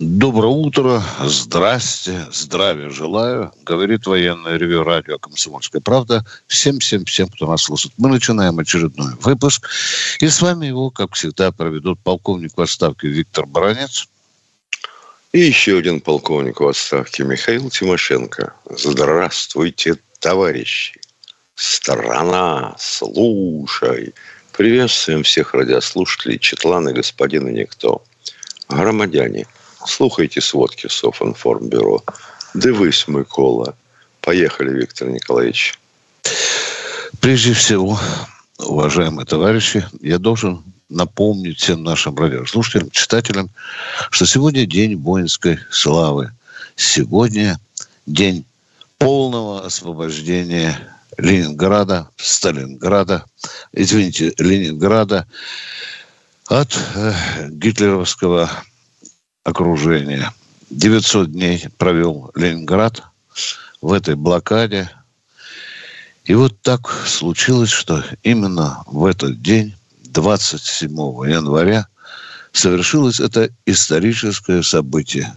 Доброе утро, здрасте, здравия желаю, говорит военное ревю радио «Комсомольская правда». Всем-всем-всем, кто нас слушает. Мы начинаем очередной выпуск. И с вами его, как всегда, проведут полковник в отставке Виктор Баранец. И еще один полковник в отставке Михаил Тимошенко. Здравствуйте, товарищи. Страна, слушай. Приветствуем всех радиослушателей, Четланы, господина Никто. Громадяне – Слухайте сводки Софинформбюро. Дивись, Микола. Поехали, Виктор Николаевич. Прежде всего, уважаемые товарищи, я должен напомнить всем нашим радиослушателям, читателям, что сегодня день воинской славы. Сегодня день полного освобождения Ленинграда, Сталинграда, извините, Ленинграда от э, гитлеровского окружения. 900 дней провел Ленинград в этой блокаде. И вот так случилось, что именно в этот день, 27 января, совершилось это историческое событие.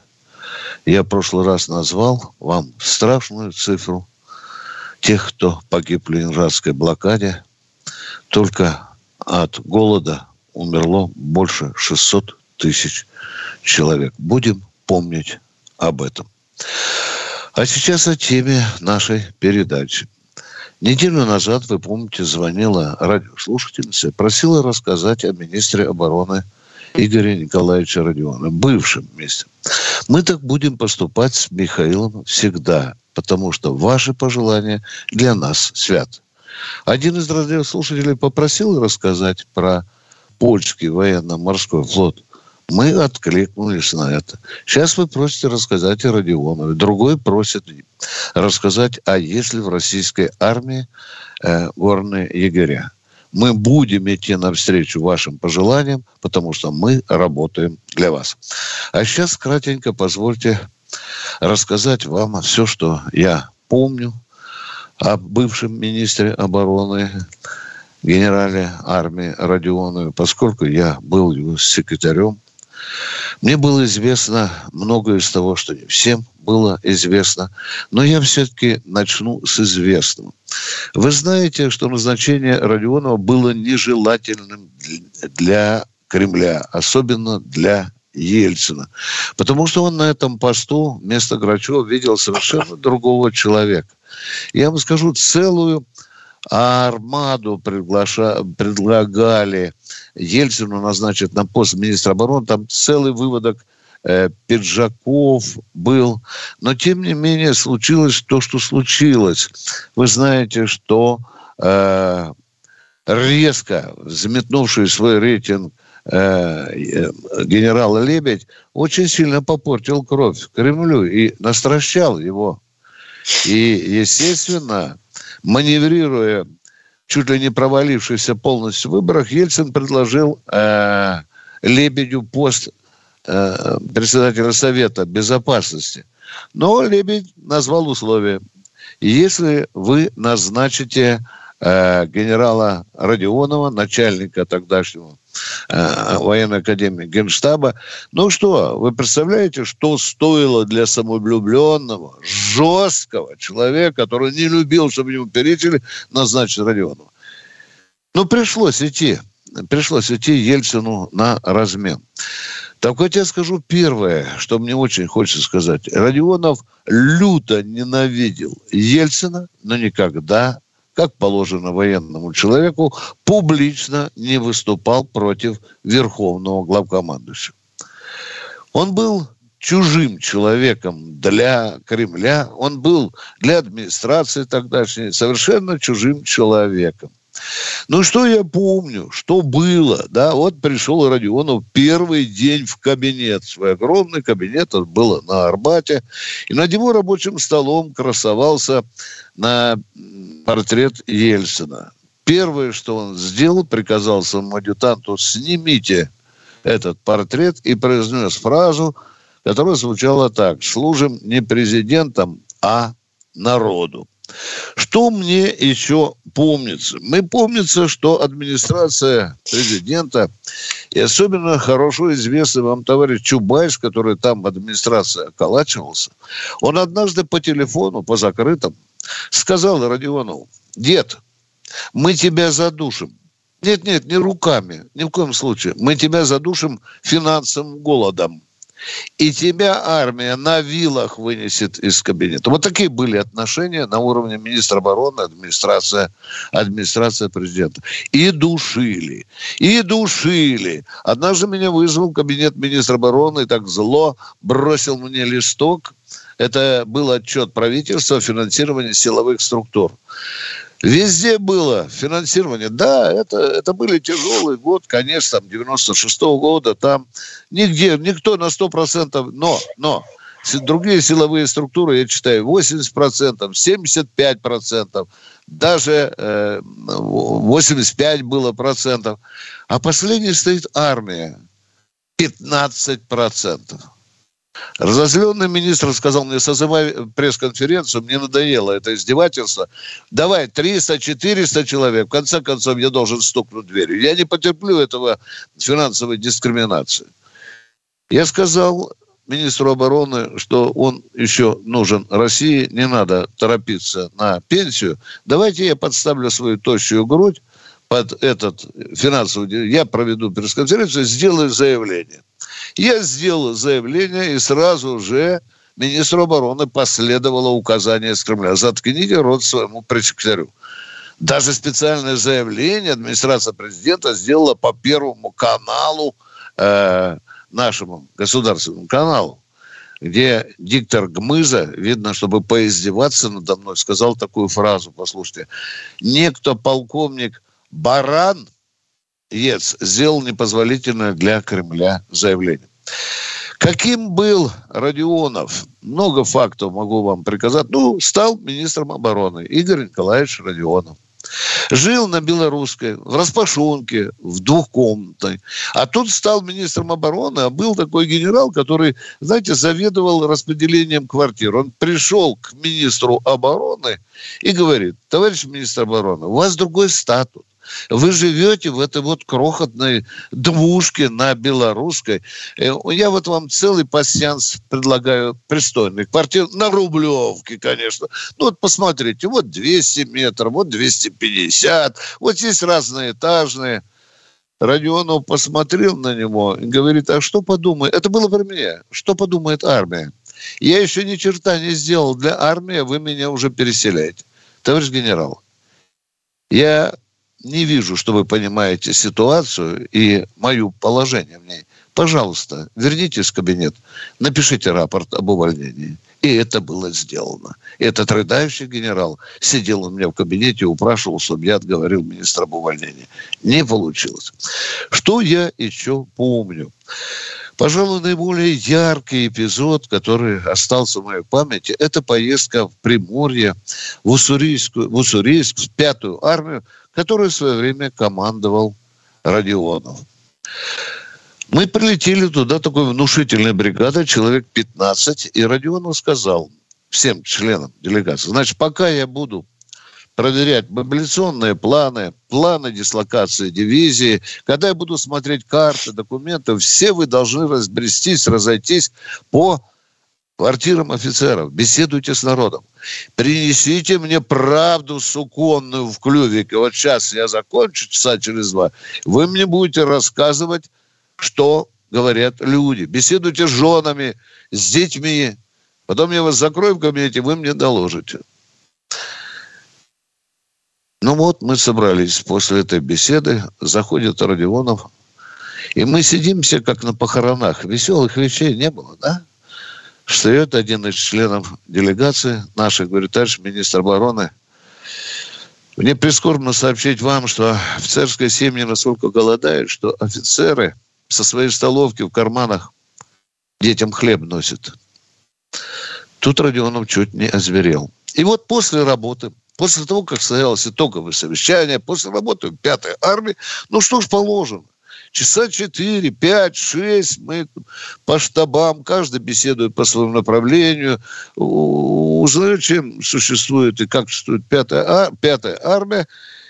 Я в прошлый раз назвал вам страшную цифру тех, кто погиб в Ленинградской блокаде. Только от голода умерло больше 600 тысяч человек. Будем помнить об этом. А сейчас о теме нашей передачи. Неделю назад, вы помните, звонила радиослушательница, просила рассказать о министре обороны Игоре Николаевича Родиона, бывшем министре. Мы так будем поступать с Михаилом всегда, потому что ваши пожелания для нас свят. Один из радиослушателей попросил рассказать про польский военно-морской флот – мы откликнулись на это. Сейчас вы просите рассказать о Родионове. Другой просит рассказать, а есть ли в российской армии э, горные егеря. Мы будем идти навстречу вашим пожеланиям, потому что мы работаем для вас. А сейчас кратенько позвольте рассказать вам все, что я помню о бывшем министре обороны генерале армии Родионове, поскольку я был его секретарем мне было известно многое из того, что не всем было известно. Но я все-таки начну с известного. Вы знаете, что назначение Родионова было нежелательным для Кремля, особенно для Ельцина. Потому что он на этом посту вместо Грачева видел совершенно другого человека. Я вам скажу, целую армаду приглаша... предлагали Ельцину назначить на пост министра обороны. Там целый выводок э, пиджаков был. Но, тем не менее, случилось то, что случилось. Вы знаете, что э, резко заметнувший свой рейтинг э, э, генерала Лебедь очень сильно попортил кровь Кремлю и настращал его. И, естественно, маневрируя чуть ли не провалившийся полностью выборах, Ельцин предложил э, Лебедю пост э, председателя Совета Безопасности. Но Лебедь назвал условия. Если вы назначите э, генерала Родионова, начальника тогдашнего военной академии Генштаба. Ну что, вы представляете, что стоило для самовлюбленного, жесткого человека, который не любил, чтобы ему перечили, назначить Родионова? Ну, пришлось идти. Пришлось идти Ельцину на размен. Так вот я скажу первое, что мне очень хочется сказать. Родионов люто ненавидел Ельцина, но никогда как положено военному человеку, публично не выступал против верховного главкомандующего. Он был чужим человеком для Кремля, он был для администрации тогдашней совершенно чужим человеком. Ну, что я помню, что было, да, вот пришел Родионов первый день в кабинет, свой огромный кабинет, это было на Арбате, и над его рабочим столом красовался на портрет Ельцина. Первое, что он сделал, приказал своему адъютанту, снимите этот портрет и произнес фразу, которая звучала так. Служим не президентам, а народу. Что мне еще помнится? Мы помнится, что администрация президента и особенно хорошо известный вам товарищ Чубайс, который там в администрации околачивался, он однажды по телефону, по закрытым, сказал Родионову, дед, мы тебя задушим. Нет, нет, не руками, ни в коем случае. Мы тебя задушим финансовым голодом. И тебя армия на вилах вынесет из кабинета. Вот такие были отношения на уровне министра обороны, администрация, администрация президента. И душили. И душили. Однажды меня вызвал кабинет министра обороны и так зло бросил мне листок. Это был отчет правительства о финансировании силовых структур. Везде было финансирование. Да, это, это были тяжелый год, конечно, там, 96 -го года. Там нигде, никто на 100%, но, но, другие силовые структуры, я читаю, 80%, 75%, даже э, 85 было процентов. А последний стоит армия. 15 процентов. Разозленный министр сказал мне, созывай пресс-конференцию, мне надоело это издевательство. Давай 300-400 человек, в конце концов я должен стукнуть дверью. Я не потерплю этого финансовой дискриминации. Я сказал министру обороны, что он еще нужен России, не надо торопиться на пенсию. Давайте я подставлю свою тощую грудь под этот финансовый... Я проведу пресс-конференцию, сделаю заявление. Я сделал заявление, и сразу же министру обороны последовало указание с Кремля. Заткните рот своему пресс-секретарю. Даже специальное заявление администрация президента сделала по первому каналу, э, нашему государственному каналу, где диктор Гмыза, видно, чтобы поиздеваться надо мной, сказал такую фразу, послушайте. Некто полковник Баран ЕЦ сделал непозволительное для Кремля заявление. Каким был Родионов? Много фактов могу вам приказать. Ну, стал министром обороны Игорь Николаевич Родионов. Жил на Белорусской, в распашонке, в двухкомнатной. А тут стал министром обороны, а был такой генерал, который, знаете, заведовал распределением квартир. Он пришел к министру обороны и говорит, товарищ министр обороны, у вас другой статус. Вы живете в этой вот крохотной двушке на Белорусской. Э, я вот вам целый пассианс предлагаю пристойный. Квартир на Рублевке, конечно. Ну вот посмотрите, вот 200 метров, вот 250, вот здесь разные этажные. Родионов посмотрел на него и говорит, а что подумает? Это было про меня. Что подумает армия? Я еще ни черта не сделал для армии, вы меня уже переселяете. Товарищ генерал, я не вижу, что вы понимаете ситуацию и мое положение в ней. Пожалуйста, вернитесь в кабинет, напишите рапорт об увольнении. И это было сделано. Этот рыдающий генерал сидел у меня в кабинете и упрашивал, чтобы я отговорил министра об увольнении. Не получилось. Что я еще помню? Пожалуй, наиболее яркий эпизод, который остался в моей памяти, это поездка в Приморье, в Уссурийскую, в Уссурийск, в пятую армию, которую в свое время командовал Родионов. Мы прилетели туда такой внушительной бригадой, человек 15, и Родионов сказал всем членам делегации, значит, пока я буду проверять мобилизационные планы, планы дислокации дивизии. Когда я буду смотреть карты, документы, все вы должны разбрестись, разойтись по квартирам офицеров. Беседуйте с народом. Принесите мне правду суконную в клювике. Вот сейчас я закончу часа через два. Вы мне будете рассказывать, что говорят люди. Беседуйте с женами, с детьми. Потом я вас закрою в кабинете, вы мне доложите. Ну вот, мы собрались после этой беседы, заходит Родионов, и мы сидимся, как на похоронах. Веселых вещей не было, да? Встает один из членов делегации нашей, говорит, товарищ министр обороны, Мне прискорбно сообщить вам, что в царской семье настолько голодают, что офицеры со своей столовки в карманах детям хлеб носят. Тут Родионов чуть не озверел. И вот после работы, после того, как состоялось итоговое совещание, после работы пятой армии, ну что ж положено. Часа четыре, пять, шесть мы по штабам, каждый беседует по своему направлению, узнает, чем существует и как существует пятая, а, пятая армия.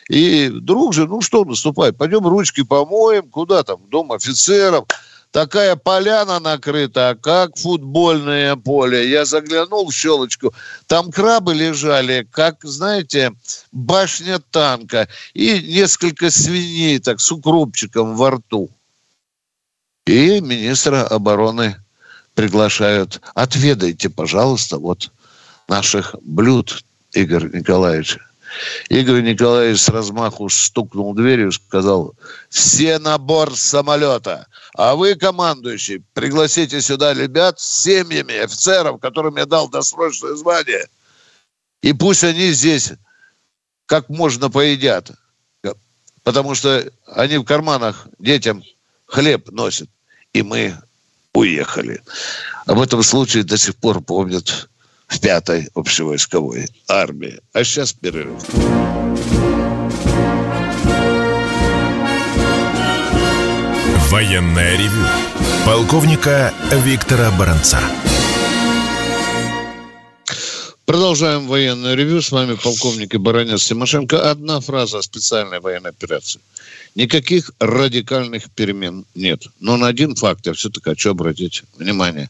И друг же, ну что наступает, пойдем ручки помоем, куда там, дом офицеров – такая поляна накрыта, как футбольное поле. Я заглянул в щелочку, там крабы лежали, как, знаете, башня танка. И несколько свиней так с укропчиком во рту. И министра обороны приглашают. Отведайте, пожалуйста, вот наших блюд, Игорь Николаевич. Игорь Николаевич с размаху стукнул дверью и сказал, все на борт самолета. А вы, командующий, пригласите сюда ребят с семьями офицеров, которым я дал досрочное звание. И пусть они здесь как можно поедят. Потому что они в карманах детям хлеб носят. И мы уехали. Об этом случае до сих пор помнят в пятой общевойсковой армии. А сейчас перерыв. Военная ревю. Полковника Виктора Баранца. Продолжаем военное ревю. С вами полковник и баронец Тимошенко. Одна фраза о специальной военной операции. Никаких радикальных перемен нет. Но на один факт я все-таки хочу обратить внимание.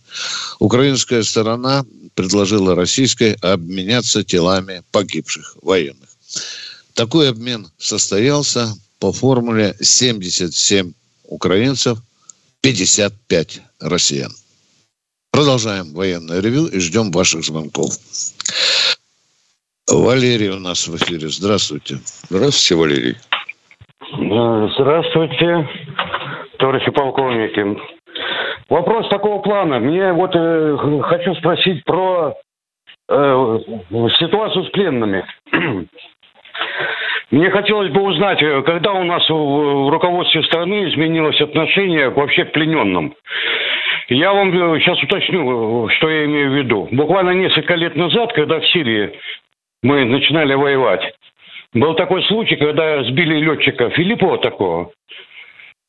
Украинская сторона предложила российской обменяться телами погибших военных. Такой обмен состоялся по формуле 77 украинцев, 55 россиян. Продолжаем военное ревю и ждем ваших звонков. Валерий у нас в эфире. Здравствуйте. Здравствуйте, Валерий. Здравствуйте, товарищи полковники. Вопрос такого плана. Мне вот э, хочу спросить про э, ситуацию с пленными. Мне хотелось бы узнать, э, когда у нас в руководстве страны изменилось отношение вообще к плененным. Я вам сейчас э, уточню, что я имею в виду. Буквально несколько лет назад, когда в Сирии мы начинали воевать, был такой случай, когда сбили летчика Филиппова такого,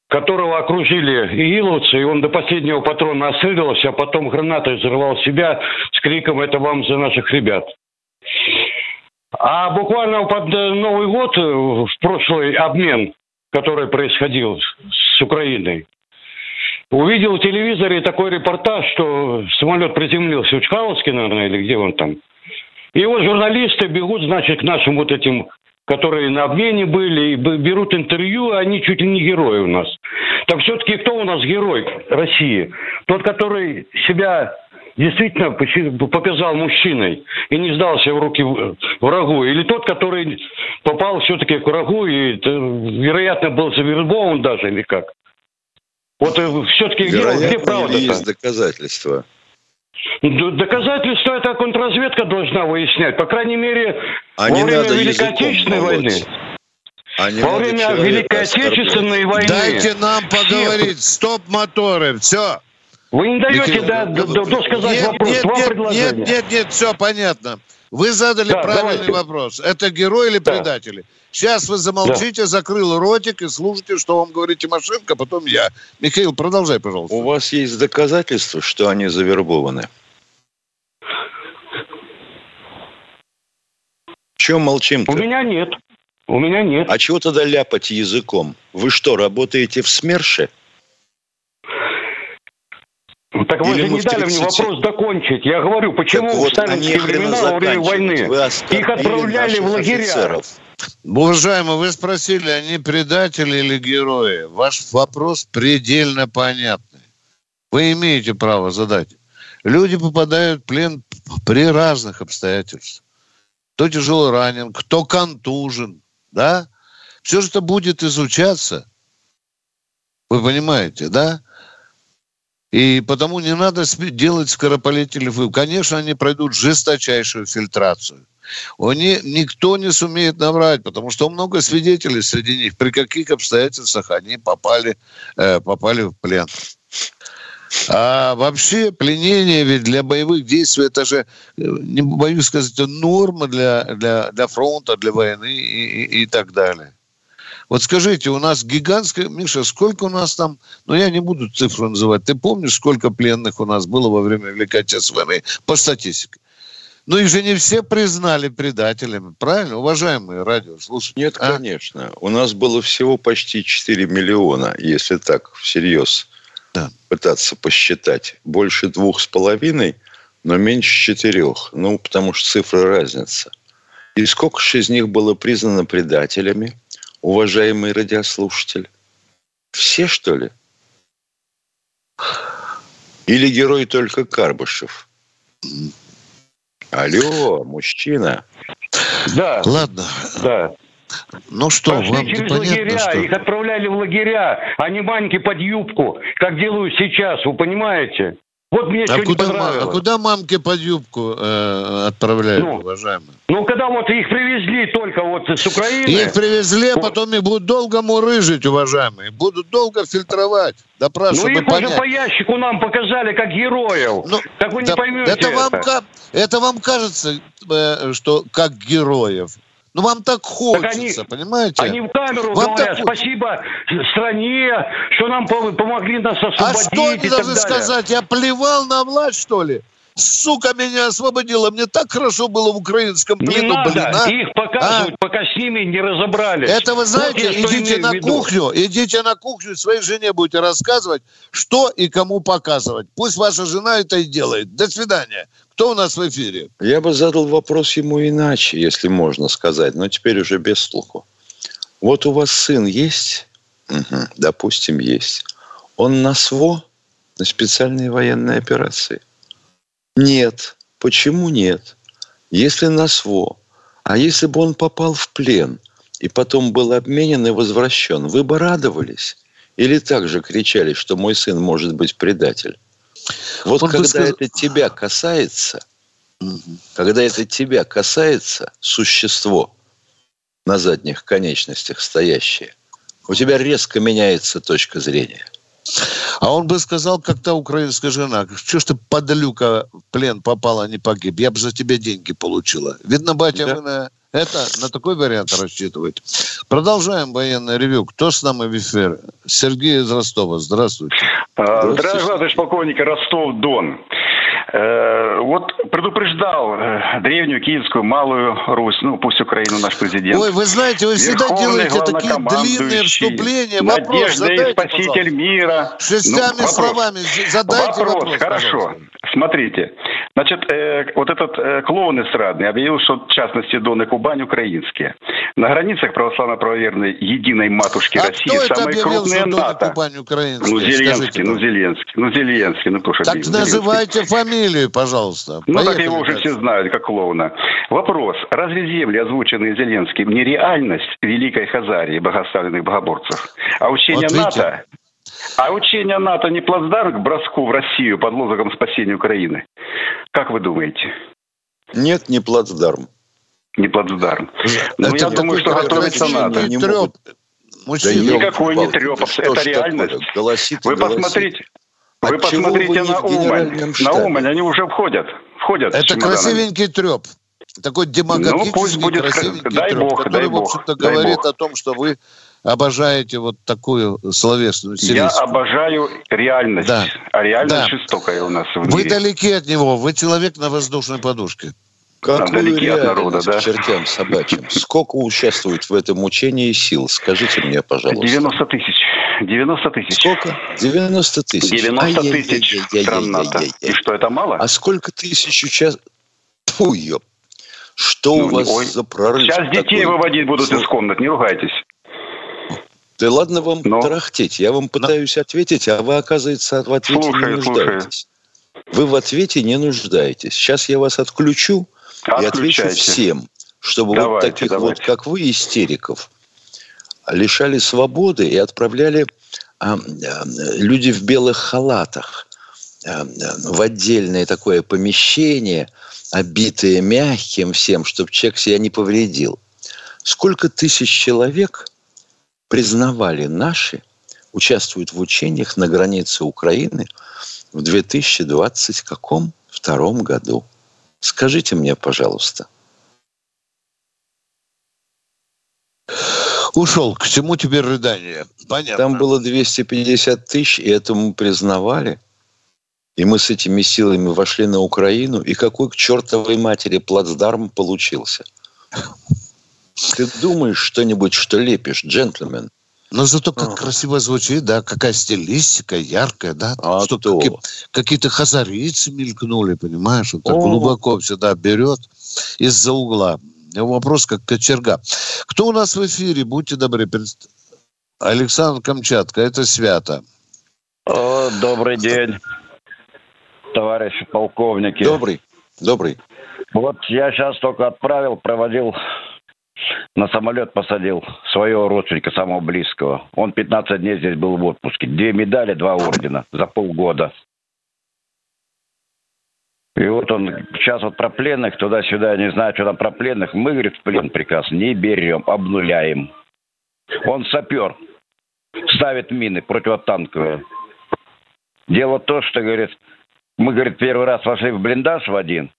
которого окружили игиловцы, и он до последнего патрона острелился, а потом гранатой взорвал себя с криком «Это вам за наших ребят». А буквально под Новый год, в прошлый обмен, который происходил с Украиной, увидел в телевизоре такой репортаж, что самолет приземлился в Чкаловске, наверное, или где он там. И вот журналисты бегут, значит, к нашим вот этим которые на обмене были, и берут интервью, а они чуть ли не герои у нас. Так все-таки кто у нас герой России? Тот, который себя действительно показал мужчиной и не сдался в руки врагу, или тот, который попал все-таки к врагу и, вероятно, был завербован даже, или как? Вот э, все-таки где, где правда? есть доказательства. Доказательства это контрразведка должна выяснять. По крайней мере, а во время Великой Отечественной войны. А во время Великой Отечественной войны. Дайте нам поговорить. Стоп моторы. Все. Вы не даете да, досказать нет, вопрос. Нет, нет, нет, нет, нет, все понятно. Вы задали да, правильный давайте. вопрос. Это герой или да. предатели? Сейчас вы замолчите, да. закрыл ротик и слушайте, что вам говорит Тимошенко, потом я. Михаил, продолжай, пожалуйста. У вас есть доказательства, что они завербованы? Чем молчим-то? У меня нет. У меня нет. А чего тогда ляпать языком? Вы что, работаете в СМЕРШе? Так вы Или же не дали мне вопрос закончить. Я говорю, почему так вот в сталинские времена во время войны их отправляли в лагеря? Офицеров. Уважаемый, вы спросили, они предатели или герои? Ваш вопрос предельно понятный. Вы имеете право задать. Люди попадают в плен при разных обстоятельствах. Кто тяжело ранен, кто контужен, да? Все же это будет изучаться. Вы понимаете, да? И потому не надо делать скоропалительных. Конечно, они пройдут жесточайшую фильтрацию – Они, никто не сумеет наврать, потому что много свидетелей среди них, при каких обстоятельствах они попали, э, попали в плен. А вообще пленение ведь для боевых действий это же, э, не боюсь сказать, норма для, для, для фронта, для войны и, и, и так далее. Вот скажите, у нас гигантская... Миша, сколько у нас там... Ну, я не буду цифру называть. Ты помнишь, сколько пленных у нас было во время Великой Отечественной войны? По статистике. Ну, их же не все признали предателями. Правильно, уважаемые радиослушатели? Нет, а? конечно. У нас было всего почти 4 миллиона, если так всерьез да. пытаться посчитать. Больше двух с половиной, но меньше четырех. Ну, потому что цифры разница. И сколько же из них было признано предателями, уважаемый радиослушатель? Все, что ли? Или герой только Карбышев? Алло, мужчина. Да. Ладно. Да. Ну что, Пошли вам через лагеря, что... их отправляли в лагеря, а не баньки под юбку, как делают сейчас, вы понимаете? Вот мне а куда, а куда мамки под юбку э, отправляют, ну, уважаемые? Ну, когда вот их привезли только вот с Украины... Их привезли, а потом их будут долго мурыжить, уважаемые. Будут долго фильтровать, допрашивать. Ну, их понять. уже по ящику нам показали как героев. Ну, так вы да, не поймете это. Это вам, это вам кажется, э, что как героев. Ну, вам так хочется, так они, понимаете? Они в камеру вам говорят, так... спасибо стране, что нам помогли нас освободить А что они должны сказать? Я плевал на власть, что ли? Сука меня освободила. Мне так хорошо было в украинском плену. Не надо. Блин, а? Их показывают, а? пока с ними не разобрались. Это вы знаете, вот идите на кухню, идите на кухню, своей жене будете рассказывать, что и кому показывать. Пусть ваша жена это и делает. До свидания. Кто у нас в эфире? Я бы задал вопрос ему иначе, если можно сказать, но теперь уже без слуху. Вот у вас сын есть? Угу, допустим, есть. Он на СВО, на специальные военные операции? Нет. Почему нет? Если на СВО, а если бы он попал в плен и потом был обменен и возвращен, вы бы радовались? Или также кричали, что мой сын может быть предатель? Вот Он когда сказал... это тебя касается, когда это тебя касается, существо на задних конечностях стоящее, у тебя резко меняется точка зрения. А он бы сказал, как та украинская жена, что ж ты, подлюка, в плен попала, а не погиб, я бы за тебя деньги получила. Видно, батя, да. вы на это, на такой вариант рассчитываете. Продолжаем военное ревю. Кто с нами в эфире? Сергей из Ростова. Здравствуйте. Здравствуйте, товарищ полковник Ростов-Дон. Э, вот предупреждал э, древнюю киевскую малую Русь, ну пусть Украину наш президент. Ой, вы знаете, вы всегда делаете такие длинные вступления. Вопрос задайте, и спаситель пожалуйста. мира. Шестями ну, словами задайте вопрос. вопрос хорошо. Пожалуйста. Смотрите, значит, э, вот этот э, клоун эстрадный объявил, что в частности Дон и Кубань украинские. На границах православно-правоверной единой матушки а России кто самые это крупные Дон НАТО. Кубань украинские? Ну, Зеленский, ну, Зеленский, ну, Зеленский, ну, кто же Так называйте фамилию, пожалуйста. Ну, Поехали так его уже все знают, как клоуна. Вопрос. Разве земли, озвученные Зеленским, не реальность Великой Хазарии, богоставленных богоборцев? А учение вот НАТО а учение НАТО не плацдарм к броску в Россию под лозунгом спасения Украины? Как вы думаете? Нет, не плацдарм. Не плацдарм. Ну, я думаю, что готовиться надо. Не могут... Мужчина, да никакой не треп, это реальность. Голосит, вы голосит. посмотрите, вы посмотрите вы на Умань. На Умань они уже входят. Входят это красивенький треп. Такой демагогический, ну, пусть будет красивенький дай треп, бог, который, дай в общем-то, говорит бог. о том, что вы обожаете вот такую словесную стилистику. Я обожаю реальность. Да. А реальность да. жестокая у нас в мире. Вы далеки от него, вы человек на воздушной подушке. Какую реальность от народа, да? чертям собачьим? Сколько участвует в этом учении сил? Скажите мне, пожалуйста. 90 тысяч. 90 тысяч. Сколько? 90 тысяч. 90 тысяч стран НАТО. И что, это мало? А сколько тысяч участвует? Фу, ёп. Что ну, у вас ой. за прорыв? Сейчас детей такой? выводить будут из комнат, не ругайтесь. Да ладно вам Но... тарахтеть. Я вам пытаюсь Но... ответить, а вы, оказывается, в ответе слушаю, не нуждаетесь. Слушаю. Вы в ответе не нуждаетесь. Сейчас я вас отключу и отвечу всем, чтобы давайте, вот таких давайте. вот, как вы, истериков, лишали свободы и отправляли а, а, люди в белых халатах э, в отдельное такое помещение, обитое мягким всем, чтобы человек себя не повредил. Сколько тысяч человек признавали наши, участвуют в учениях на границе Украины в 2020 каком? Втором году. Скажите мне, пожалуйста. Ушел. К чему теперь рыдание? Понятно. Там было 250 тысяч, и это мы признавали. И мы с этими силами вошли на Украину. И какой к чертовой матери плацдарм получился? Ты думаешь что-нибудь, что лепишь, джентльмен? Но зато как а. красиво звучит, да, какая стилистика яркая, да, а что какие, какие-то хазарийцы мелькнули, понимаешь, вот так О. глубоко всегда берет из-за угла. Вопрос как кочерга. Кто у нас в эфире? Будьте добры. Александр Камчатка, это свято. О, добрый день, товарищи полковники. Добрый, добрый. Вот я сейчас только отправил, проводил на самолет посадил своего родственника, самого близкого. Он 15 дней здесь был в отпуске. Две медали, два ордена за полгода. И вот он сейчас вот про пленных, туда-сюда, не знаю, что там про пленных. Мы, говорит, в плен приказ не берем, обнуляем. Он сапер, ставит мины противотанковые. Дело то, что, говорит, мы, говорит, первый раз вошли в блиндаж в один,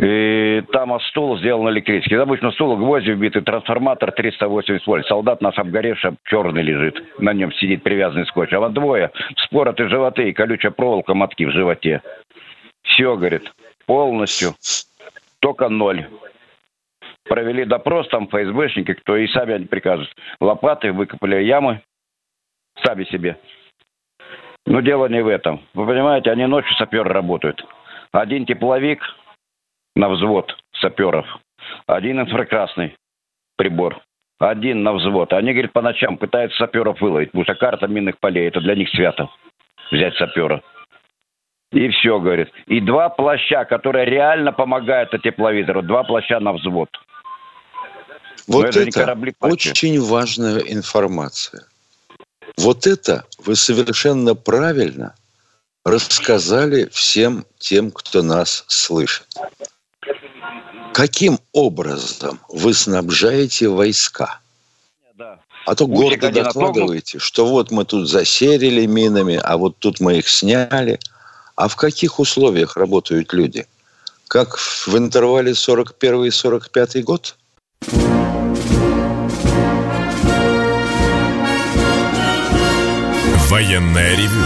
и там от стула сделан электрический. Обычно стул гвозди вбиты, трансформатор 380 вольт. Солдат наш обгоревший, черный лежит. На нем сидит привязанный скотч. А вот двое спороты животы и колючая проволока мотки в животе. Все, говорит, полностью. Только ноль. Провели допрос, там ФСБшники, кто и сами они приказывают. Лопаты выкопали ямы. Сами себе. Но дело не в этом. Вы понимаете, они ночью саперы работают. Один тепловик на взвод саперов, один инфракрасный прибор, один на взвод. Они, говорит, по ночам пытаются саперов выловить, потому что карта минных полей, это для них свято, взять сапера. И все, говорит. И два плаща, которые реально помогают тепловизору. Два плаща на взвод. Вот это, это очень важная информация. Вот это вы совершенно правильно рассказали всем тем, кто нас слышит. Каким образом вы снабжаете войска? А то гордо докладываете, что вот мы тут засерили минами, а вот тут мы их сняли. А в каких условиях работают люди? Как в интервале 41 и 45 год? Военная ревю.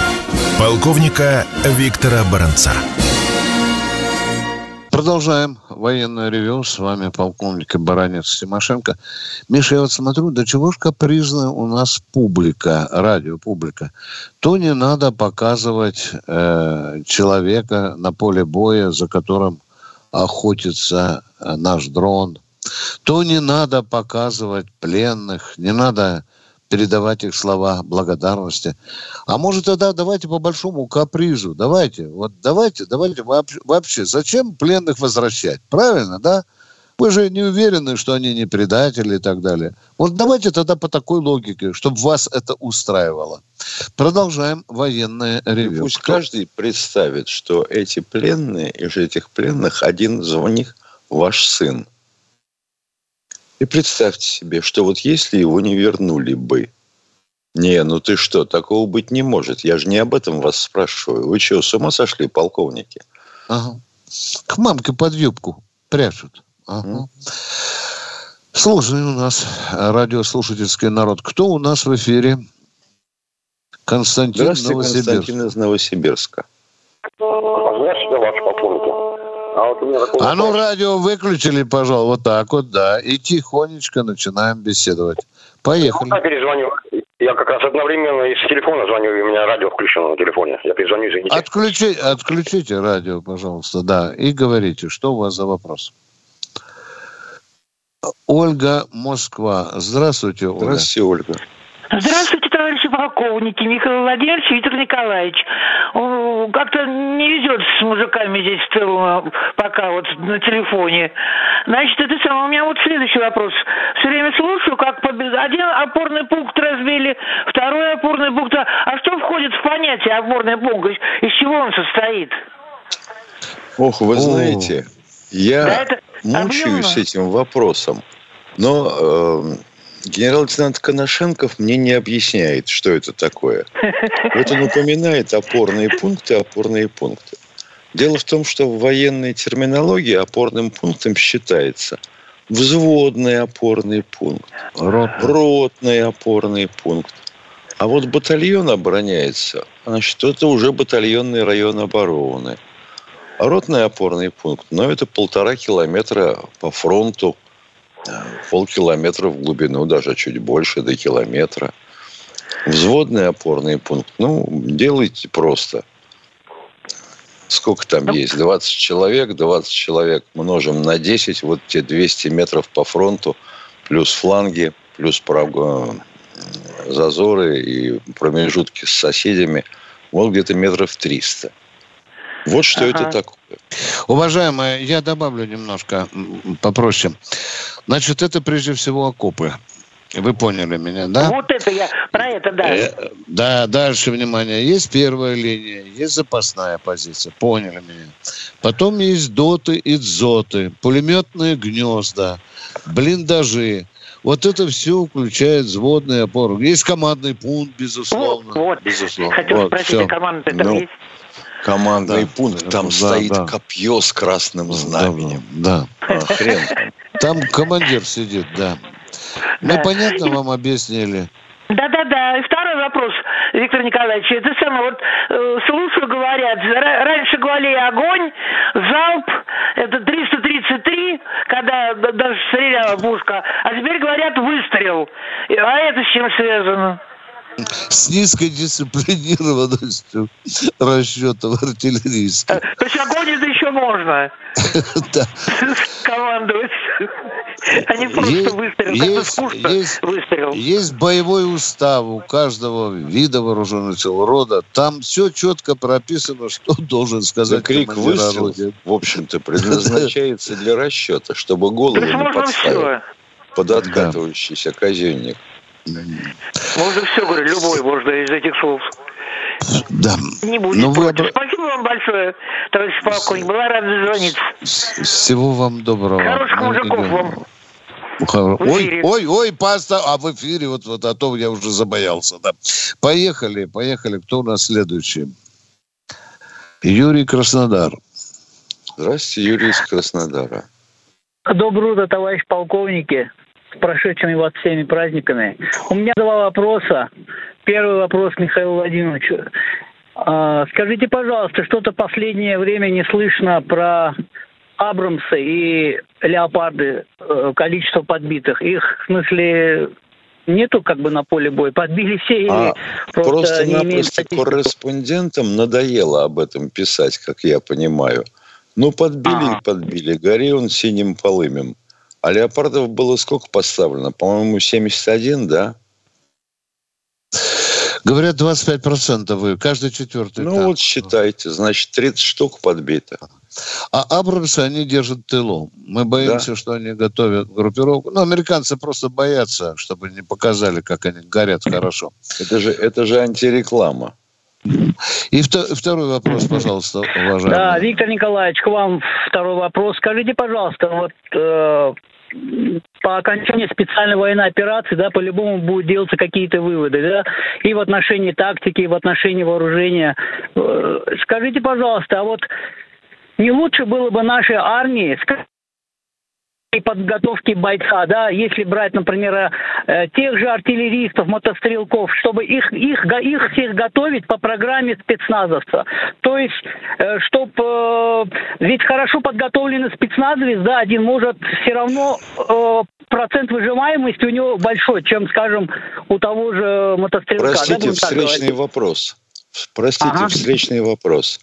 Полковника Виктора Баранца. Продолжаем военное ревю. С вами полковник Баранец Тимошенко. Миша, я вот смотрю, до чего ж капризная у нас публика, радиопублика. То не надо показывать э, человека на поле боя, за которым охотится э, наш дрон. То не надо показывать пленных, не надо передавать их слова благодарности. А может тогда давайте по большому капризу, давайте, вот давайте, давайте вообще, зачем пленных возвращать? Правильно, да? Вы же не уверены, что они не предатели и так далее. Вот давайте тогда по такой логике, чтобы вас это устраивало. Продолжаем военное ревю. Пусть Кто? каждый представит, что эти пленные, из этих пленных один из них ваш сын. И представьте себе, что вот если его не вернули бы, не, ну ты что, такого быть не может. Я же не об этом вас спрашиваю. Вы что, с ума сошли, полковники? Ага. К мамке под юбку прячут. Ага. Mm. Сложный у нас радиослушательский народ. Кто у нас в эфире? Константин Здравствуйте, Новосибирск. Константин из Новосибирска. А, вот у меня такой а ну радио выключили, пожалуйста, вот так вот, да. И тихонечко начинаем беседовать. Поехали. Я перезвоню. Я как раз одновременно из телефона звоню, и у меня радио включено на телефоне. Я перезвоню, извините. Отключи, отключите радио, пожалуйста, да, и говорите, что у вас за вопрос. Ольга Москва. Здравствуйте, Ольга. Здравствуйте, Ольга. Здравствуйте, товарищи полковники, Михаил Владимирович Виктор Николаевич. Как-то не везет с мужиками здесь в целом пока вот на телефоне. Значит, это самое. У меня вот следующий вопрос. Все время слушаю, как один опорный пункт разбили, второй опорный пункт. А что входит в понятие опорный пункт? Из чего он состоит? Ох, вы знаете, я да, это мучаюсь объемно. этим вопросом. Но э, генерал-лейтенант Коношенков мне не объясняет, что это такое. Вот он упоминает опорные пункты, опорные пункты. Дело в том, что в военной терминологии опорным пунктом считается взводный опорный пункт, Рот. ротный опорный пункт. А вот батальон обороняется, значит, это уже батальонный район обороны. А ротный опорный пункт, ну, это полтора километра по фронту полкилометра в глубину, даже чуть больше, до километра. Взводный опорный пункт, ну, делайте просто. Сколько там есть? 20 человек, 20 человек множим на 10, вот те 200 метров по фронту, плюс фланги, плюс зазоры и промежутки с соседями, вот где-то метров 300. Вот что ага. это такое. Уважаемые, я добавлю немножко попроще. Значит, это прежде всего окопы. Вы поняли меня, да? Вот это я, про это, да. Э, да, дальше, внимание. Есть первая линия, есть запасная позиция. Поняли меня. Потом есть доты и дзоты, пулеметные гнезда, блиндажи. Вот это все включает взводные опоры. Есть командный пункт, безусловно. Вот, вот. безусловно. Хотел вот, спросить, все. а команда ну, есть? Командный да, пункт, там да, стоит да. копье с красным знаменем. Да. да. А, хрен. Там командир сидит, да. Мы понятно вам объяснили. Да-да-да. И второй вопрос, Виктор Николаевич. Это самое, вот э, слушаю, говорят, раньше говорили огонь, залп, это 333, когда даже стреляла пушка, а теперь говорят выстрел. А это с чем связано? С низкой дисциплинированностью расчетов артиллерийских. То есть огонь это еще можно? Да. Командовать. А не просто выстрел. Есть, выстрел. Есть боевой устав у каждого вида вооруженных сил рода. Там все четко прописано, что должен сказать да крик выстрел, в общем-то, предназначается для расчета, чтобы голову не подставить под откатывающийся казенник. Можно все, говорю, любой можно из этих слов. Да. Не будет Но Вы... Спасибо вам большое, товарищ полковник. Была рада звонить. Всего вам доброго. Хороших мужиков вам. Ой, ой, ой, паста, а в эфире вот, вот, а то я уже забоялся, да. Поехали, поехали. Кто у нас следующий? Юрий Краснодар. Здравствуйте, Юрий из Краснодара. Доброе утро, товарищ полковники с прошедшими вас всеми праздниками. У меня два вопроса. Первый вопрос Михаилу Владимировичу. А, скажите, пожалуйста, что-то последнее время не слышно про Абрамсы и Леопарды, э, количество подбитых. Их, в смысле, нету как бы на поле боя? Подбили все или а просто, просто не имеют корреспондентам надоело об этом писать, как я понимаю. Ну, подбили и подбили. Гори он синим полымем. А леопардов было сколько поставлено? По-моему, 71, да? Говорят, 25% вы, каждый четвертый. Ну, так. вот считайте, значит, 30 штук подбито. А Абрамсы они держат тылу. Мы боимся, да. что они готовят группировку. Ну, американцы просто боятся, чтобы не показали, как они горят хорошо. Это же, это же антиреклама. И второй вопрос, пожалуйста, уважаемый. Да, Виктор Николаевич, к вам второй вопрос. Скажите, пожалуйста, вот э, по окончании специальной военной операции, да, по-любому будут делаться какие-то выводы, да, и в отношении тактики, и в отношении вооружения. Э, скажите, пожалуйста, а вот не лучше было бы нашей армии и подготовки бойца, да, если брать, например, э, тех же артиллеристов, мотострелков, чтобы их, их, их всех готовить по программе спецназовца. То есть, э, чтобы... Э, ведь хорошо подготовленный спецназовец, да, один может все равно процент выживаемости у него большой, чем, скажем, у того же мотострелка. Простите, да, встречный вопрос. Простите, ага. встречный вопрос.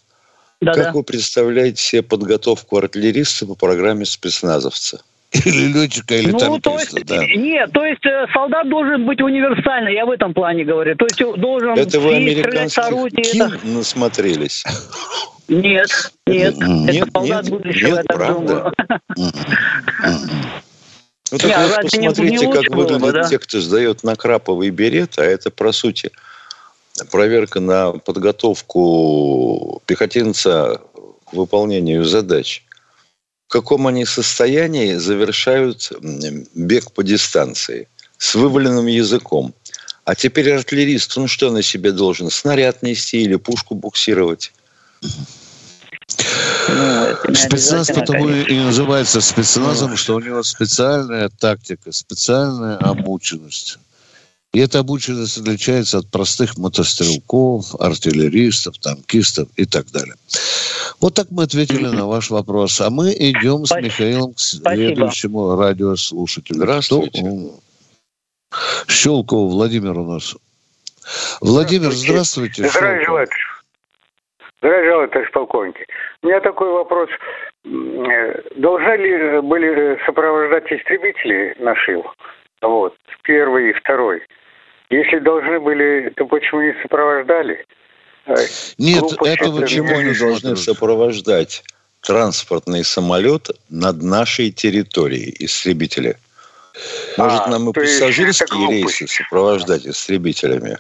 Да, как да. вы представляете себе подготовку артиллериста по программе спецназовца? Или летчика, или ну, танкиста, то есть, да. Нет, то есть э, солдат должен быть универсальный, я в этом плане говорю. То есть должен Это вы американских это- насмотрелись? Нет, нет, Нет, это солдат нет, будущего, нет, я так думаю. Ну так Не, вот посмотрите, не как было выглядят да? те, кто сдает на краповый берет, а это, по сути, проверка на подготовку пехотинца к выполнению задач. В каком они состоянии завершают бег по дистанции с вываленным языком. А теперь артиллерист, он что на себе должен? Снаряд нести или пушку буксировать? Ну, Спецназ потому конечно. и называется спецназом, что у него специальная тактика, специальная обученность. И эта обученность отличается от простых мотострелков, артиллеристов, танкистов и так далее. Вот так мы ответили на ваш вопрос. А мы идем с Спасибо. Михаилом к следующему радиослушателю. Здравствуйте. Щелково Владимир у нас. Владимир, здравствуйте. Здравия желаю. Здравия желаю, товарищ полковник. У меня такой вопрос. Э, Должны ли были сопровождать истребители наши? Вот, первый и второй. Если должны были, то почему не сопровождали? Нет, этого это Почему не они должны сопровождать транспортный самолет над нашей территорией, истребители? Может, А, нам и пассажирские рейсы сопровождать истребителями?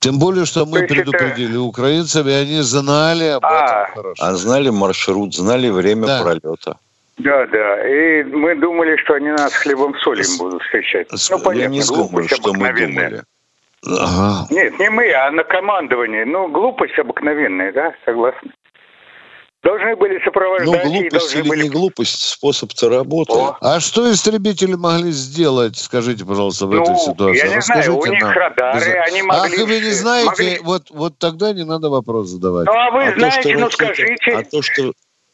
Тем более, что мы это- предупредили украинцев, и они знали об А. этом хорошо. А знали маршрут, знали время Да. пролета. Да, да. И мы думали, что они нас хлебом солим будут встречать. С- Ну, Я понятно, не думаю, что мы думали. Ага. Нет, не мы, а на командовании. Ну, глупость обыкновенная, да, согласны. Должны были Ну, сопровождать и глупость или были... не глупость, способ-то работы. О, А что истребители могли сделать, скажите, пожалуйста, в Ну, этой ситуации? я не Расскажите знаю, у них нам. радары, Без- они могли... Ах, вы не знаете, могли- вот, вот тогда не надо вопрос задавать. Ну, а вы А то, знаете, что ну ракеты- скажите. А то, что.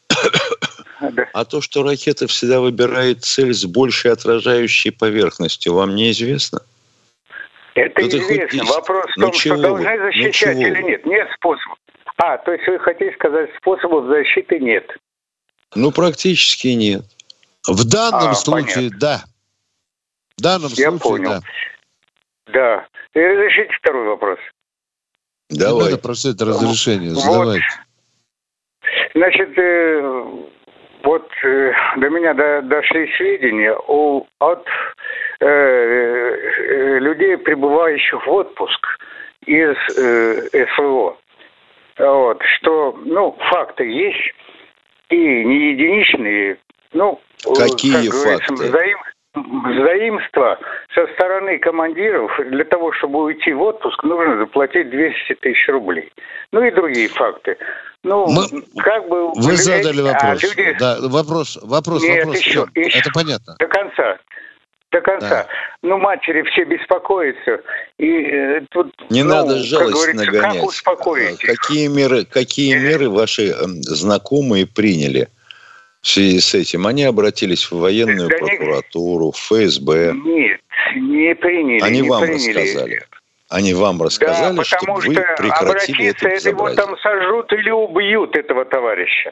А то, что ракета всегда выбирает цель с большей отражающей поверхностью, вам неизвестно? Это Ну, хоть известно. Вопрос в Ну, том, что должны Ну, защищать чего или нет. Нет способа. А, то есть вы хотите сказать, способов защиты нет. Ну, практически нет. В данном А, случае, да. В данном Я случае, понял. да. Да. И разрешите второй вопрос. Не Давай. надо просить разрешения, Вот. задавайте. Значит, э, вот э, до меня до- дошли сведения о, от э, э, людей, прибывающих в отпуск из э, СВО. Вот, что, ну, факты есть, и не единичные, ну, э, Какие как говорится, факты? взаим- взаимство со стороны командиров для того, чтобы уйти в отпуск, нужно заплатить 200 тысяч рублей. Ну и другие факты. Ну, Мы- как бы... Вы задали а вопрос. люди Да, вопрос, вопрос, Нет, вопрос. еще- Всё, еще. Это понятно. до конца. До конца. Да. Ну, матери все беспокоятся. И э, тут, Не ну, надо как жалость говорится, нагонять. Как успокоить? А Какие меры, какие меры ваши эм, знакомые приняли в связи с этим? Они обратились в военную Да прокуратуру, в ФСБ. Нет, не приняли. Они не вам приняли. рассказали. Они вам рассказали, да, потому вы что прекратили обратиться, это это его там сожрут или убьют, этого товарища.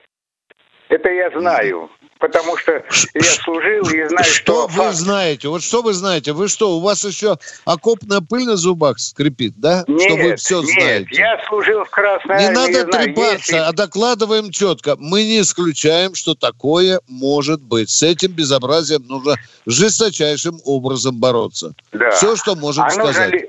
Это я знаю. Потому что я служил и знаю, Что что... вы факт- знаете? Вот что вы знаете? Вы что, у вас еще окопная пыль на зубах скрипит, да? Нет, что вы все нет, знаете. я служил в Красной Не Армии, надо трепаться, если- а докладываем четко. Мы не исключаем, что такое может быть. С этим безобразием нужно жесточайшим образом бороться. Да. Все, что можем А нужно сказать. ли-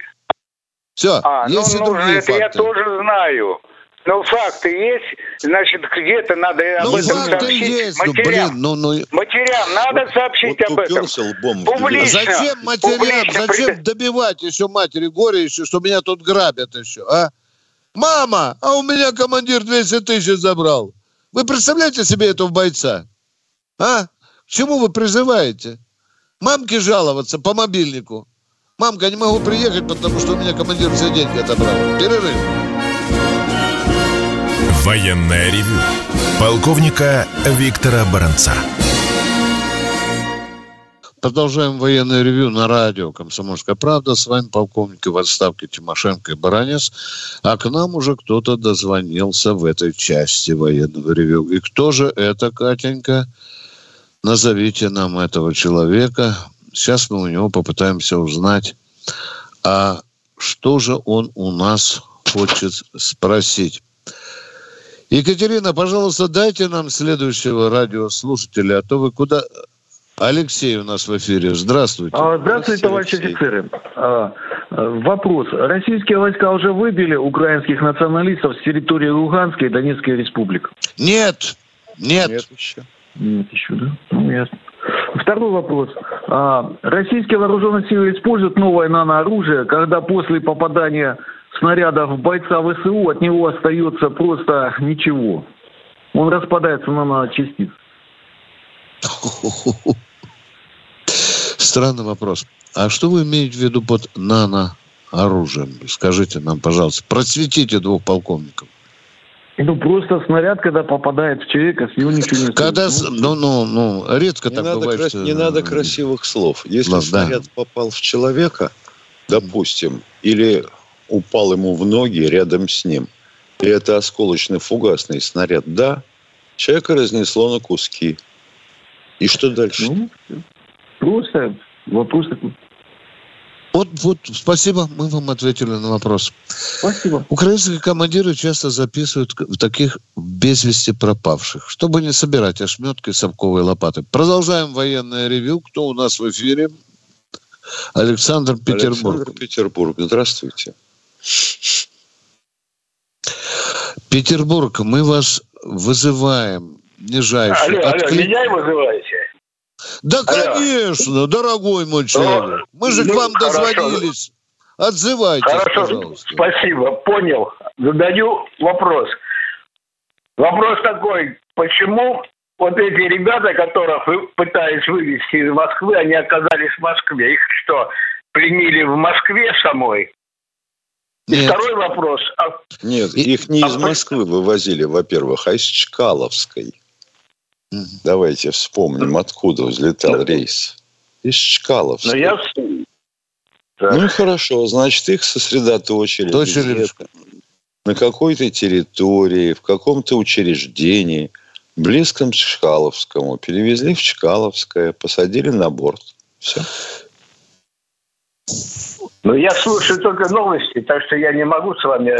Все, А, ну, есть и нужно, другие это я тоже знаю. Но факты есть, значит, где-то надо Ну, об этом сообщить. есть, ну, матерям. блин, ну, ну... Матерям надо сообщить Вот об этом. лбом Публично. Зачем матерям, публично зачем пред- добивать еще матери горе еще, что меня тут грабят еще, а? Мама, а у меня командир 200 тысяч забрал. Вы представляете себе этого бойца? А? К чему вы призываете? Мамке жаловаться по мобильнику. Мамка, не могу приехать, потому что у меня командир все деньги отобрал. Перерыв. Военное ревю полковника Виктора Баранца. Продолжаем военное ревю на радио «Комсомольская правда». С вами полковник в отставке Тимошенко и Баранец. А к нам уже кто-то дозвонился в этой части военного ревю. И кто же это, Катенька? Назовите нам этого человека. Сейчас мы у него попытаемся узнать, а что же он у нас хочет спросить. Екатерина, пожалуйста, дайте нам следующего радиослушателя, а то вы куда... Алексей у нас в эфире. Здравствуйте. А, здравствуйте, товарищи офицеры. А, а, вопрос. Российские войска уже выбили украинских националистов с территории Луганской и Донецкой республик? Нет. Нет. Нет еще. Нет еще, да? Ну, ясно. Второй вопрос. А, российские вооруженные силы используют новое нанооружие, когда после попадания снарядов бойца ВСУ от него остается просто ничего. Он распадается на наночастицы. Странный вопрос. А что вы имеете в виду под нанооружием? Скажите нам, пожалуйста. Просветите двух полковников. Ну, просто снаряд, когда попадает в человека, с него ничего не Когда, ну, ну, ну, редко не так надо бывает. крас... что... Не надо красивых слов. Если Да. снаряд попал в человека, допустим, или упал ему в ноги рядом с ним, и это осколочно-фугасный снаряд, да, человека разнесло на куски. И что дальше? Ну, просто вопрос такой. Вот, вот, спасибо, мы вам ответили на вопрос. Спасибо. Украинские командиры часто записывают к- таких без вести пропавших, чтобы не собирать ошметки совковой лопаты. Продолжаем военное ревю. Кто у нас в эфире? Александр Петербург. Александр Петербург. Здравствуйте. Петербург, мы вас вызываем. Нижайше. Алло, алло, меня вызываете? Да, Алло. конечно, дорогой мой человек. Мы же к ну, вам хорошо. дозвонились. Отзывайтесь, Хорошо, пожалуйста. спасибо, понял. Задаю вопрос. Вопрос такой, почему вот эти ребята, которых вы пытались вывести из Москвы, они оказались в Москве? Их что, пленили в Москве самой? И Нет. второй вопрос. А Нет, их не из Москвы вывозили, во-первых, а из Чкаловской. Давайте вспомним, откуда взлетал рейс. Из Чкаловской. ну, я... Ну и хорошо, значит, их сосредоточили Точили. на какой-то территории, в каком-то учреждении, близком к Чкаловскому. Перевезли в Чкаловское, посадили на борт. Все. Ну, я слушаю только новости, так что я не могу с вами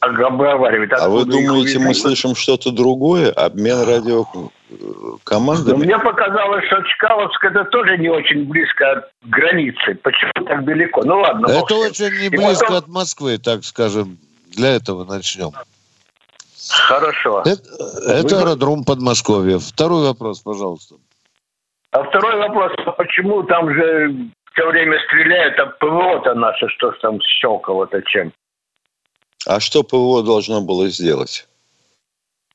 обговаривать. А вы думаете, мы слышим что-то другое? Обмен радио э, Ну, командами? мне показалось, что Чкаловск это тоже не очень близко от границы. Почему так далеко? Ну ладно. Это очень не близко потом- от Москвы, так скажем. Для этого начнем. Хорошо. Это, это Вы- аэродром Подмосковья. Второй вопрос, пожалуйста. А второй вопрос, почему там же все время стреляют, а ПВО-то наше, что ж там щелкало-то чем? А что ПВО должно было сделать?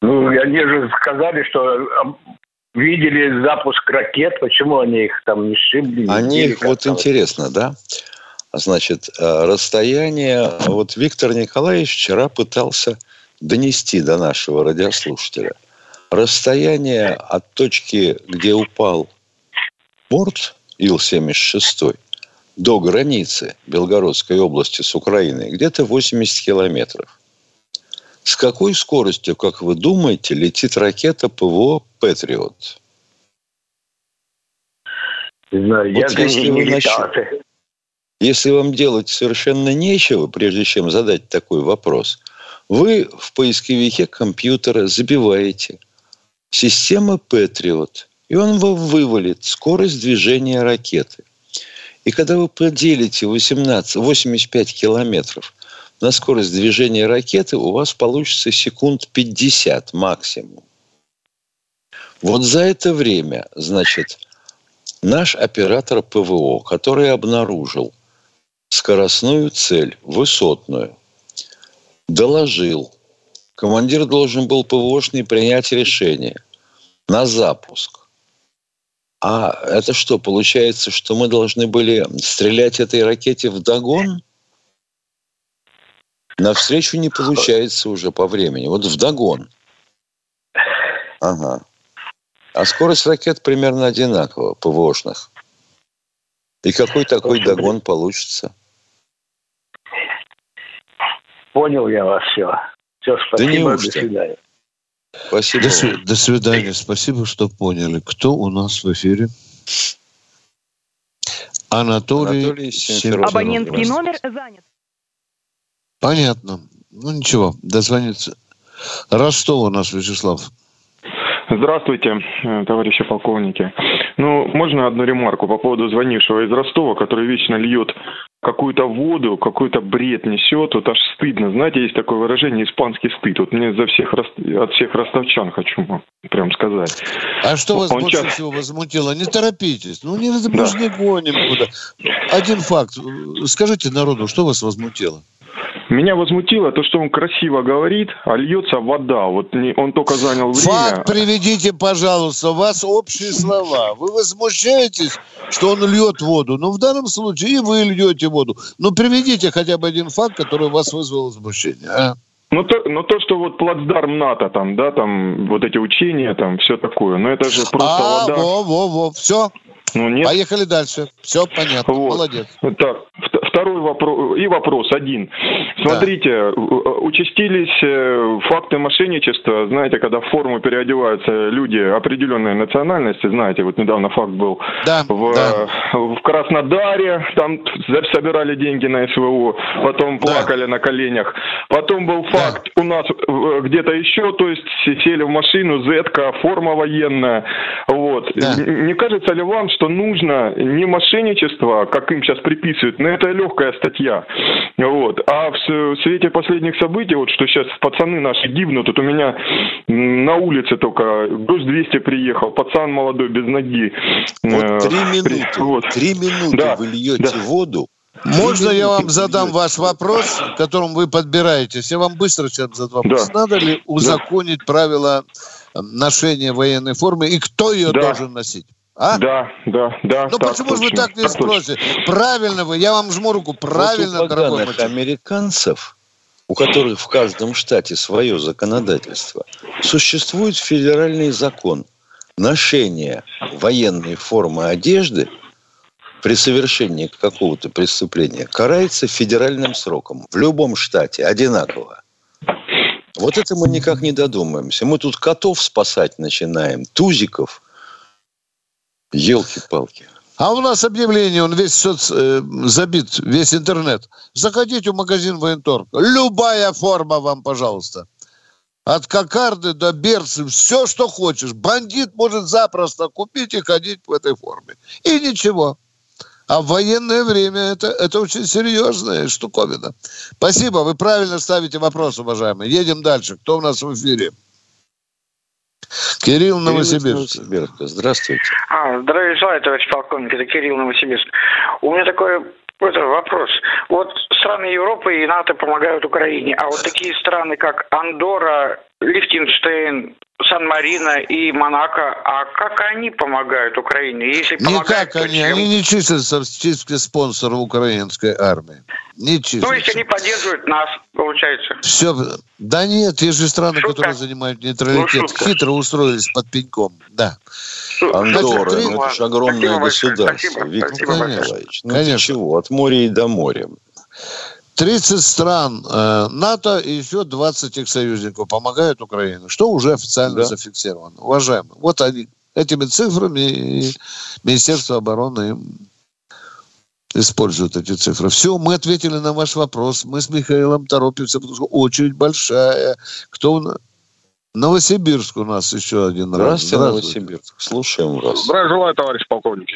Ну, они же сказали, что видели запуск ракет, почему они их там не шибли? не Они их, вот интересно, да? Значит, э, расстояние... Вот Виктор Николаевич вчера пытался донести до нашего радиослушателя. Расстояние от точки, где упал борт Ил-76 до границы Белгородской области с Украиной где-то 80 километров. С какой скоростью, как вы думаете, летит ракета ПВО «Патриот»? Не знаю, я Вот за если не вы начнете- Если вам делать совершенно нечего, прежде чем задать такой вопрос, вы в поисковике компьютера забиваете «Система Patriot», и он вам вывалит скорость движения ракеты. И когда вы поделите 18, 85 километров на скорость движения ракеты, у вас получится секунд 50 максимум. Вот за это время, значит, наш оператор ПВО, который обнаружил скоростную цель, высотную, доложил. Командир должен был ПВОшный принять решение на запуск. А это что, получается, что мы должны были стрелять этой ракете в догон? Навстречу не получается уже по времени. Вот в догон. Ага. А скорость ракет примерно одинакова, ПВОшных. И какой такой догон получится? Понял я вас все. Все, спасибо, до неужто? свидания. Спасибо. До, св... До свидания. Спасибо, что поняли. Кто у нас в эфире? Анатолий, Анатолий Симферополь. Абонентский номер занят. Понятно. Ну ничего, дозвонится. Ростов у нас Вячеслав. Здравствуйте, э, товарищи полковники. Ну, можно одну ремарку по поводу звонившего из Ростова, который вечно льет какую-то воду, какой-то бред несет, вот аж стыдно. Знаете, есть такое выражение «испанский стыд». Вот мне за всех, от всех ростовчан хочу прям сказать. А что вас Он больше час... всего возмутило? Не торопитесь. Ну, не, мы да. не гоним куда. Один факт. Скажите народу, что вас возмутило? Меня возмутило то, что он красиво говорит, а льется вода. Вот не, он только занял время. Факт приведите, пожалуйста. У вас общие слова. Вы возмущаетесь, что он льет воду. Но в данном случае и вы льете воду. Ну, приведите хотя бы один факт, который у вас вызвал возмущение. А? Ну то, ну то, что вот плацдарм НАТО, там, да, там, вот эти учения, там, все такое, ну это же просто а, вода. во, во, во, все, ну, нет. Поехали дальше. Все понятно. Вот. Молодец. Так, второй вопрос и вопрос один. Смотрите, да. участились э, факты мошенничества. Знаете, когда в форму переодеваются люди определенной национальности, знаете, вот недавно факт был да, в, да. в Краснодаре, там собирали деньги на СВО, потом плакали да. на коленях. Потом был факт да. у нас где-то еще, то есть сели в машину, зетка, форма военная. Вот. Да. Не кажется ли вам, что нужно не мошенничество, как им сейчас приписывают, но это легкая статья. Вот. А в свете последних событий, вот что сейчас пацаны наши гибнут, вот у меня на улице только груз 200 приехал, пацан молодой, без ноги. Вот э, три минуты, вот. три минуты да, вы льете да. воду, можно я вам задам ваш вопрос, к которому вы подбираетесь? Я вам быстро сейчас задам вопрос. Да. Надо ли узаконить да. правила ношения военной формы и кто ее да. должен носить? А? Да, да, да. Ну почему же вы так не спросите? Правильно вы, я вам жму руку, правильно, вот у дорогой мальчик. американцев, у которых в каждом штате свое законодательство, существует федеральный закон. Ношение военной формы одежды при совершении какого-то преступления карается федеральным сроком. В любом штате одинаково. Вот это мы никак не додумаемся. Мы тут котов спасать начинаем, тузиков – Елки-палки. А у нас объявление, он весь соц, э, забит, весь интернет. Заходите в магазин военторг. Любая форма вам, пожалуйста. От кокарды до берцы, все, что хочешь. Бандит может запросто купить и ходить в этой форме. И ничего. А в военное время это, это очень серьезная штуковина. Спасибо, вы правильно ставите вопрос, уважаемые. Едем дальше. Кто у нас в эфире? Кирилл Новосибирск. Новосибирск. Здравствуйте. А, здравия желаю, товарищ полковник. Это Кирилл Новосибирск. У меня такой это вопрос. Вот страны Европы и НАТО помогают Украине, а вот такие страны, как Андора, Лихтенштейн, Сан-Марино и Монако, а как они помогают Украине? Если помогают, Никак они, чем? они не числятся в списке спонсоров украинской армии. Не числятся. То есть они поддерживают нас, получается? Все. Да нет, есть же страны, шутка. которые занимают нейтралитет. Ну, Хитро устроились под пеньком. Да. Андорра, ну, это же огромное спасибо государство, спасибо, Виктор спасибо Николаевич. Ну, Конечно. чего, от моря и до моря. 30 стран э, НАТО и еще 20 их союзников помогают Украине, что уже официально да. зафиксировано. Уважаемые, вот они, этими цифрами Министерство обороны используют эти цифры. Все, мы ответили на ваш вопрос. Мы с Михаилом торопимся, потому что очередь большая. Кто Новосибирск у нас еще один Здравствуйте, раз. Здравствуйте, Новосибирск. Слушаем вас. Здравия желаю, товарищ полковник.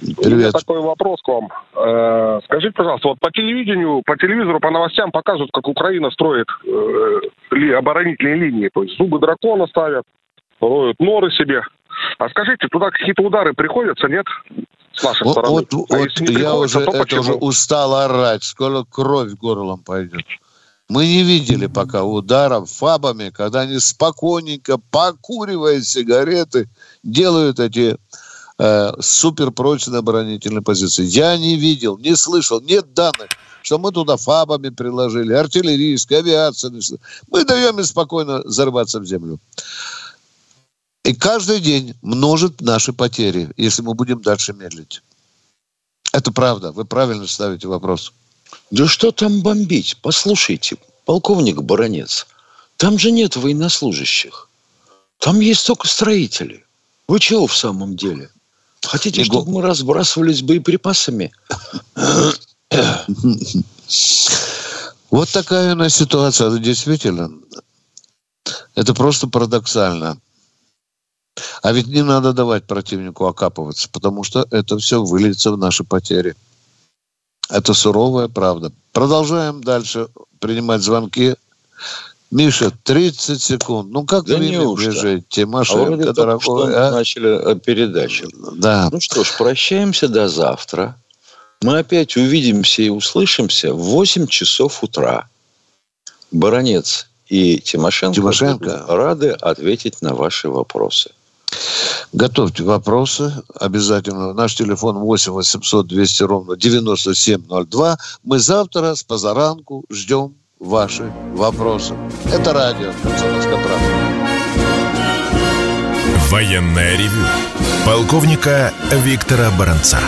Привет. У меня такой вопрос к вам. Э, скажите, пожалуйста, вот по телевидению, по телевизору, по новостям показывают, как Украина строит э, оборонительные линии. То есть зубы дракона ставят, роют норы себе. А скажите, туда какие-то удары приходятся, нет? С нашей вот, стороны. Вот, а вот я уже, то это уже устал орать. Скоро кровь горлом пойдет. Мы не видели пока ударов фабами, когда они спокойненько, покуривая сигареты, делают эти э, суперпрочные оборонительные позиции. Я не видел, не слышал, нет данных, что мы туда фабами приложили, артиллерийской, авиацией. Мы даем им спокойно взорваться в землю. И каждый день множит наши потери, если мы будем дальше медлить. Это правда. Вы правильно ставите вопрос. Да что там бомбить? Послушайте, полковник Баранец, Там же нет военнослужащих. Там есть только строители. Вы чего в самом деле? Хотите, чтобы мы разбрасывались боеприпасами? Вот такая у нас ситуация. Действительно, это просто парадоксально. А ведь не надо давать противнику окапываться, потому что это все выльется в наши потери. Это суровая правда. Продолжаем дальше принимать звонки. Миша, 30 секунд. Ну, как да время бежит? Тимошенко, а дорогой. А? начали передачу. Да. Ну что ж, прощаемся до завтра. Мы опять увидимся и услышимся в 8 часов утра. Баронец и Тимошенко, Тимошенко. рады ответить на ваши вопросы. Готовьте вопросы обязательно. Наш телефон 8 800 200 ровно 9702. Мы завтра с позаранку ждем ваши вопросы. Это радио «Комсомольская правда». Военная ревю. Полковника Виктора Баранца.